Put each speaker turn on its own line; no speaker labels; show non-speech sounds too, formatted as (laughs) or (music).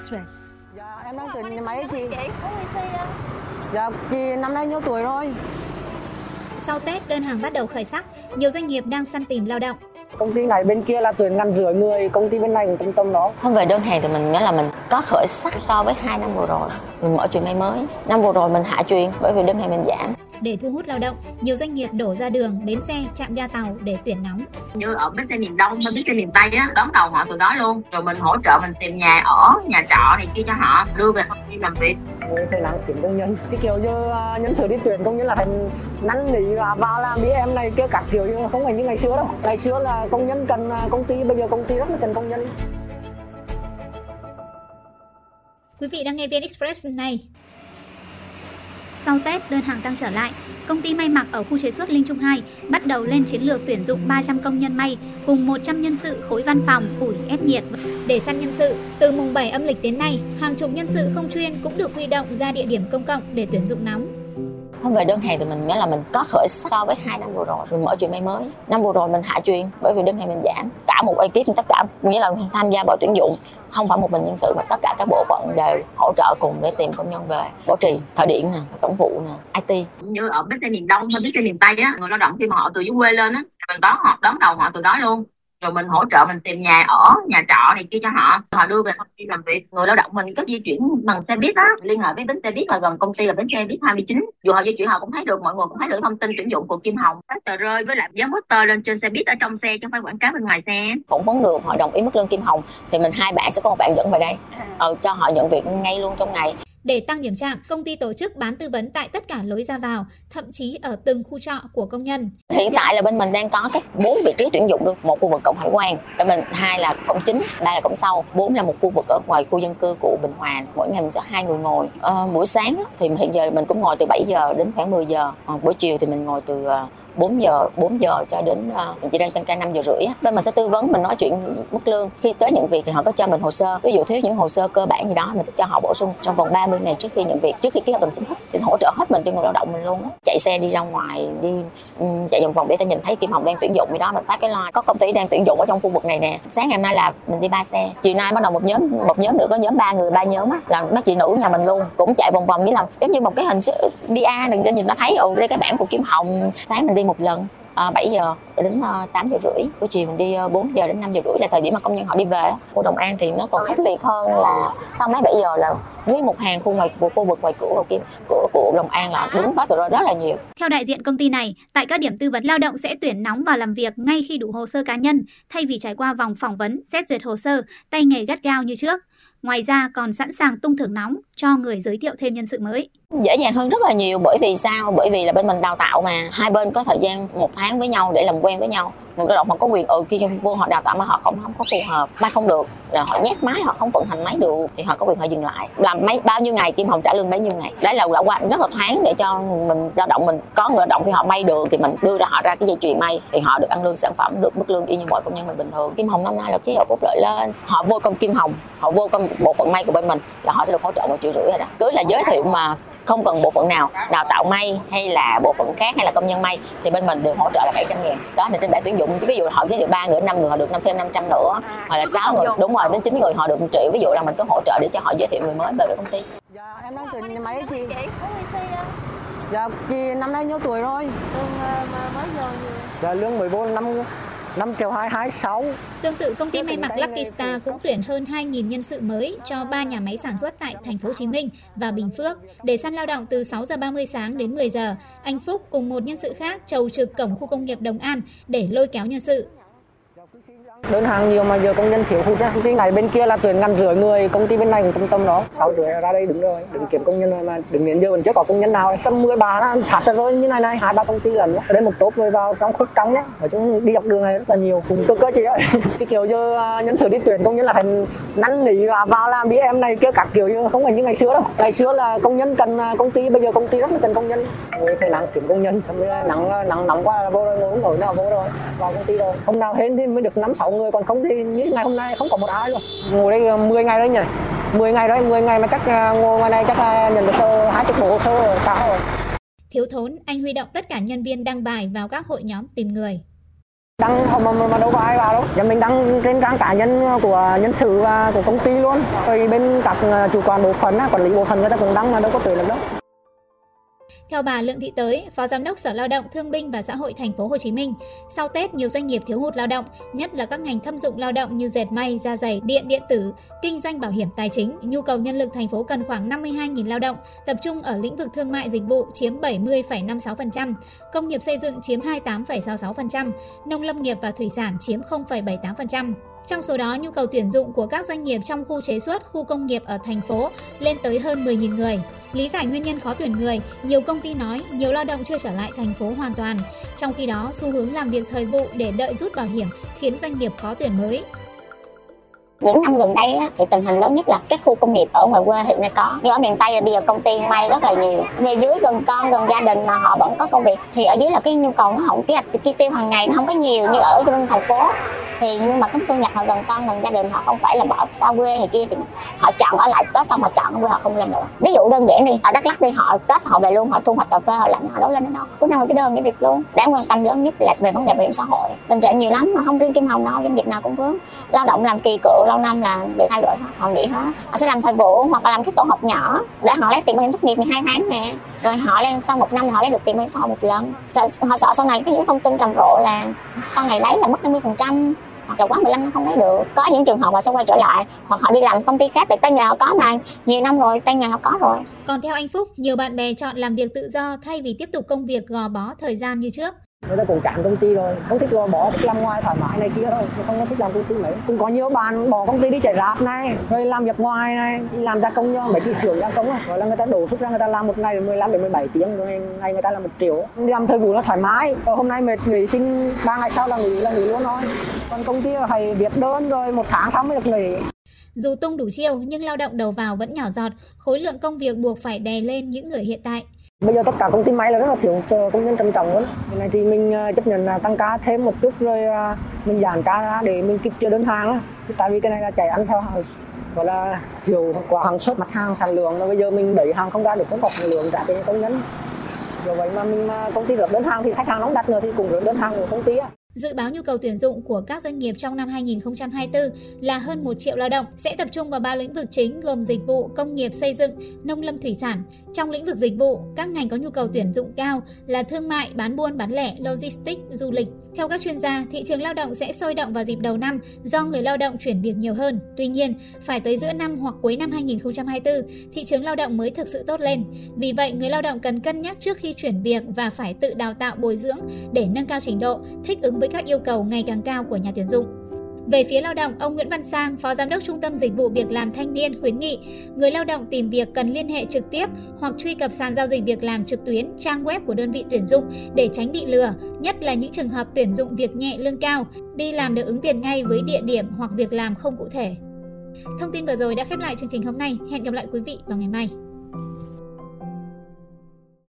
Express.
Dạ, em đang nhà máy chị.
Chị có không?
Dạ, chị năm nay nhiêu tuổi rồi?
Sau Tết, đơn hàng bắt đầu khởi sắc, nhiều doanh nghiệp đang săn tìm lao động.
Công ty này bên kia là tuyển ngàn rưỡi người, công ty bên này cũng trung tâm đó.
Không về đơn hàng thì mình nghĩa là mình có khởi sắc so với hai năm vừa rồi. Mình mở trường may mới. Năm vừa rồi mình hạ truyền bởi vì đơn hàng mình giảm.
Để thu hút lao động, nhiều doanh nghiệp đổ ra đường, bến xe, trạm ga tàu để tuyển nóng.
như ở bến xe miền Đông bến xe miền Tây á đón đầu họ từ đó luôn rồi mình hỗ trợ mình tìm nhà ở nhà trọ này kia cho họ đưa về công ty làm việc
Người phải làm tuyển công nhân. Cái kiểu như à, nhân sự đi tuyển công nhân là thành năn nỉ và vào làm đi em này kia các kiểu như không phải như ngày xưa đâu. Ngày xưa là công nhân cần à, công ty, bây giờ công ty rất là cần công nhân.
Quý vị đang nghe VN Express này. Sau Tết, đơn hàng tăng trở lại. Công ty may mặc ở khu chế xuất Linh Trung 2 bắt đầu lên chiến lược tuyển dụng 300 công nhân may cùng 100 nhân sự khối văn phòng, ủi, ép nhiệt. Để săn nhân sự, từ mùng 7 âm lịch đến nay, hàng chục nhân sự không chuyên cũng được huy động ra địa điểm công cộng để tuyển dụng nóng.
Không, về đơn hàng thì mình nghĩa là mình có khởi sắc so với hai năm vừa rồi. Mình mở chuyện may mới. Năm vừa rồi mình hạ truyền, bởi vì đơn hàng mình giảm. Cả một ekip, tất cả, nghĩa là tham gia vào tuyển dụng không phải một mình nhân sự, mà tất cả các bộ phận đều hỗ trợ cùng để tìm công nhân về bảo trì, thợ điện nè, tổng vụ nè it
như ở bến xe miền Đông hay bến xe miền Tây á, người lao động khi mà họ từ dưới quê lên á, mình đón họ, đón đầu họ từ đó luôn rồi mình hỗ trợ mình tìm nhà ở nhà trọ này kia cho họ. Họ đưa về công ty làm việc. Người lao động mình có di chuyển bằng xe buýt á. Liên hệ với bến xe buýt là gần công ty là bến xe buýt 29 dù họ di chuyển họ cũng thấy được mọi người cũng thấy được thông tin tuyển dụng của Kim Hồng. Các tờ rơi với lại dán poster lên trên xe buýt ở trong xe chứ không phải quảng cáo bên ngoài xe.
Phỏng vấn được họ đồng ý mức lương kim hồng. Thì mình hai bạn sẽ có một bạn dẫn về đây. Ờ, cho họ nhận việc ngay luôn trong ngày
để tăng điểm chạm, công ty tổ chức bán tư vấn tại tất cả lối ra vào, thậm chí ở từng khu trọ của công nhân.
hiện tại là bên mình đang có các bốn vị trí tuyển dụng luôn một khu vực cổng hải quan bên mình hai là cổng chính ba là cổng sau bốn là một khu vực ở ngoài khu dân cư của bình hòa. Mỗi ngày mình cho hai người ngồi. À, buổi sáng thì hiện giờ mình cũng ngồi từ 7 giờ đến khoảng 10 giờ. À, buổi chiều thì mình ngồi từ ờ, 4 giờ 4 giờ cho đến uh, mình chỉ đang tăng ca 5 giờ rưỡi á. bên mình sẽ tư vấn mình nói chuyện mức lương. Khi tới nhận việc thì họ có cho mình hồ sơ. Ví dụ thiếu những hồ sơ cơ bản gì đó mình sẽ cho họ bổ sung trong vòng 30 ngày trước khi nhận việc trước khi ký hợp đồng chính thức thì hỗ trợ hết mình cho người lao động mình luôn á. Chạy xe đi ra ngoài đi um, chạy vòng vòng để ta nhìn thấy kim hồng đang tuyển dụng gì đó mình phát cái like có công ty đang tuyển dụng ở trong khu vực này nè. Sáng ngày hôm nay là mình đi ba xe. Chiều nay bắt đầu một nhóm một nhóm nữa có nhóm ba người ba nhóm á là nó chị nữ nhà mình luôn. Cũng chạy vòng vòng như là giống như một cái hình đi a đừng cho nhìn nó thấy ồ đây cái bảng của kim hồng. Sáng mình đi một lần. Ờ, à, 7 giờ đến ờ, à, 8 giờ rưỡi. Buổi chiều mình đi ờ, à, 4 giờ đến 5 giờ rưỡi là thời điểm mà công nhân họ đi về khu Đồng An thì nó còn khốc liệt hơn là sau mấy 7 giờ là nguyên một hàng khu ngoài của khu vực ngoài cửa của kim của của Đồng An là đứng phát rồi rất là nhiều.
Theo đại diện công ty này, tại các điểm tư vấn lao động sẽ tuyển nóng vào làm việc ngay khi đủ hồ sơ cá nhân, thay vì trải qua vòng phỏng vấn, xét duyệt hồ sơ, tay nghề gắt gao như trước. Ngoài ra còn sẵn sàng tung thưởng nóng cho người giới thiệu thêm nhân sự mới.
dễ dàng hơn rất là nhiều bởi vì sao? Bởi vì là bên mình đào tạo mà. Hai bên có thời gian một tháng với nhau để làm quen với nhau. Người lao động họ có quyền ừ khi vô họ đào tạo mà họ không không có phù hợp máy không được. Là họ nhét máy, họ không vận hành máy được, thì họ có quyền họ dừng lại. Làm mấy, bao nhiêu ngày, kim hồng trả lương bấy nhiêu ngày. Đấy là đã qua rất là thoáng để cho mình, lao động mình có người lao động khi họ may được, thì mình đưa ra họ ra cái dây chuyền may, thì họ được ăn lương sản phẩm, được mức lương y như mọi công nhân mình bình thường. Kim hồng năm nay là chế độ phúc lợi lên. Họ vô công kim hồng, họ vô công bộ phận may của bên mình là họ sẽ được hỗ trợ một triệu rưỡi rồi đó cứ là giới thiệu mà không cần bộ phận nào đào tạo may hay là bộ phận khác hay là công nhân may thì bên mình đều hỗ trợ là 700 ngàn đó là trên bảng tuyển dụng ví dụ họ giới thiệu ba người năm người họ được năm thêm 500 nữa hoặc là sáu người đúng rồi đến 9 người họ được 1 triệu ví dụ là mình có hỗ trợ để cho họ giới thiệu người mới về với công ty
Dạ, em đang từ nhà máy ấy chị.
Chị?
Dạ, chị năm nay nhiêu tuổi rồi?
Mà mới vô nhiều.
Dạ, lương 14 năm 5 triệu 226.
Tương tự, công ty may mặc Lucky Star cũng tuyển hơn 2.000 nhân sự mới cho 3 nhà máy sản xuất tại thành phố Hồ Chí Minh và Bình Phước. Để săn lao động từ 6 giờ 30 sáng đến 10 giờ, anh Phúc cùng một nhân sự khác trầu trực cổng khu công nghiệp Đồng An để lôi kéo nhân sự.
Đơn hàng nhiều mà giờ công nhân thiếu hụt. Công ty này bên kia là tuyển ngàn rưỡi người, công ty bên này cũng trung tâm đó. Sáu rưỡi ra đây đứng rồi, đừng kiếm công nhân rồi mà đừng đến giờ vẫn chưa có công nhân nào. Tầm 10 bà sạt rồi như này này, hai ba công ty lần. Ở đây một tốt người vào trong khuất trống đó. Ở chúng đi dọc đường này rất là nhiều. Cùng cơ cơ chị ơi. (laughs) cái kiểu giờ à, nhân sự đi tuyển công nhân là thành năn nỉ và vào làm đi em này kia các kiểu như không phải như ngày xưa đâu. Ngày xưa là công nhân cần à, công ty, bây giờ công ty rất là cần công nhân. Người phải nắng kiếm công nhân, nắng à, nắng nóng quá vô rồi, ngồi ngồi nào vô rồi, vào công ty rồi. Hôm nào hên thì mới được năm sáu người còn không thì như ngày hôm nay không có một ai luôn. Ngồi đây 10 ngày đấy nhỉ? 10 ngày đấy 10 ngày mà chắc à, ngồi ngoài này chắc là nhận được hai chục bộ hồ sơ rồi cao rồi.
Thiếu thốn, anh huy động tất cả nhân viên đăng bài vào các hội nhóm tìm người.
đăng mà, mà, mà đâu có ai vào đâu. Nhà mình đăng trên trang cá nhân của nhân sự và của công ty luôn. Rồi bên các ờ, chủ quản bộ phận quản lý bộ phận người ta cũng đăng mà đâu có tuyển được đâu
theo bà Lượng Thị Tới, Phó Giám đốc Sở Lao động Thương binh và Xã hội Thành phố Hồ Chí Minh, sau Tết nhiều doanh nghiệp thiếu hụt lao động, nhất là các ngành thâm dụng lao động như dệt may, da giày, điện điện tử, kinh doanh bảo hiểm tài chính. Nhu cầu nhân lực thành phố cần khoảng 52.000 lao động, tập trung ở lĩnh vực thương mại dịch vụ chiếm 70,56%, công nghiệp xây dựng chiếm 28,66%, nông lâm nghiệp và thủy sản chiếm 0,78%. Trong số đó, nhu cầu tuyển dụng của các doanh nghiệp trong khu chế xuất, khu công nghiệp ở thành phố lên tới hơn 10.000 người. Lý giải nguyên nhân khó tuyển người, nhiều công ty nói nhiều lao động chưa trở lại thành phố hoàn toàn. Trong khi đó, xu hướng làm việc thời vụ để đợi rút bảo hiểm khiến doanh nghiệp khó tuyển mới.
những năm gần đây á, thì tình hình lớn nhất là các khu công nghiệp ở ngoài quê hiện nay có như ở miền tây bây giờ công ty may rất là nhiều về dưới gần con gần gia đình mà họ vẫn có công việc thì ở dưới là cái nhu cầu nó không cái chi tiêu hàng ngày nó không có nhiều như ở trong thành phố thì nhưng mà cái thu nhập họ gần con gần gia đình họ không phải là bỏ xa quê này kia thì họ chọn ở lại tết xong họ chọn ở quê họ không lên nữa. Ví dụ đơn giản đi ở đắk lắc đi họ tết họ về luôn họ thu hoạch cà phê họ làm họ đấu lên nữa đâu cuối năm cái đơn cái việc luôn. Đáng quan tâm lớn nhất là về vấn đề bảo hiểm xã hội. Tình trạng nhiều lắm mà không riêng kim hồng đâu doanh nghiệp nào cũng vướng. Lao động làm kỳ cựu lâu năm là bị thay đổi họ nghỉ hết. Họ sẽ làm thời vụ hoặc là làm cái tổ hợp nhỏ để họ lấy tiền bảo hiểm thất nghiệp 12 tháng nè. Rồi họ lên sau một năm họ lấy được tiền bảo hiểm xã hội một lần. Sợ, họ sợ sau này có những thông tin rầm rộ là sau này lấy là mất 50 phần trăm hoặc là quá 15 năm không lấy được. Có những trường hợp mà sẽ quay trở lại hoặc họ đi làm công ty khác tại tay nghề họ có mà. Nhiều năm rồi tay nghề họ có rồi.
Còn theo anh Phúc, nhiều bạn bè chọn làm việc tự do thay vì tiếp tục công việc gò bó thời gian như trước
người ta cũng chán công ty rồi. Không thích rồi bỏ thích làm ngoài thoải mái này kia thôi. Không có thích làm công ty mấy. Cũng có nhiều bạn bỏ công ty đi chạy rạp này rồi làm việc ngoài này đi làm gia công cho mấy chị xưởng gia công rồi gọi là người ta đổ sức ra người ta làm một ngày 15 đến 17 tiếng rồi ngày người ta làm một triệu. Đi làm thời vụ nó thoải mái. Rồi hôm nay mệt nghỉ sinh ba ngày sau là nghỉ là nghỉ luôn thôi. Còn công ty phải viết đơn rồi một tháng sau mới được nghỉ.
Dù tung đủ chiêu nhưng lao động đầu vào vẫn nhỏ giọt, khối lượng công việc buộc phải đè lên những người hiện tại
bây giờ tất cả công ty máy là rất là thiếu ờ, công nhân trầm trọng luôn Hôm nay thì mình ờ, chấp nhận là tăng ca thêm một chút rồi ờ, mình giảm ca ra để mình kịp chưa đơn hàng á. tại vì cái này là chạy ăn theo hàng, gọi là hiểu quả hàng xuất mặt hàng, sản lượng. Rồi bây giờ mình đẩy hàng không ra được không có sản lượng trả cho công nhân. Do vậy mà mình mà công ty được đơn hàng thì khách hàng nóng đặt nữa thì cũng được đơn hàng của công ty á.
Dự báo nhu cầu tuyển dụng của các doanh nghiệp trong năm 2024 là hơn 1 triệu lao động, sẽ tập trung vào ba lĩnh vực chính gồm dịch vụ, công nghiệp xây dựng, nông lâm thủy sản. Trong lĩnh vực dịch vụ, các ngành có nhu cầu tuyển dụng cao là thương mại, bán buôn, bán lẻ, logistics, du lịch. Theo các chuyên gia, thị trường lao động sẽ sôi động vào dịp đầu năm do người lao động chuyển việc nhiều hơn. Tuy nhiên, phải tới giữa năm hoặc cuối năm 2024, thị trường lao động mới thực sự tốt lên. Vì vậy, người lao động cần cân nhắc trước khi chuyển việc và phải tự đào tạo bồi dưỡng để nâng cao trình độ, thích ứng với các yêu cầu ngày càng cao của nhà tuyển dụng. Về phía lao động, ông Nguyễn Văn Sang, Phó Giám đốc Trung tâm Dịch vụ Việc làm Thanh niên khuyến nghị người lao động tìm việc cần liên hệ trực tiếp hoặc truy cập sàn giao dịch việc làm trực tuyến, trang web của đơn vị tuyển dụng để tránh bị lừa, nhất là những trường hợp tuyển dụng việc nhẹ lương cao, đi làm được ứng tiền ngay với địa điểm hoặc việc làm không cụ thể. Thông tin vừa rồi đã khép lại chương trình hôm nay. Hẹn gặp lại quý vị vào ngày mai.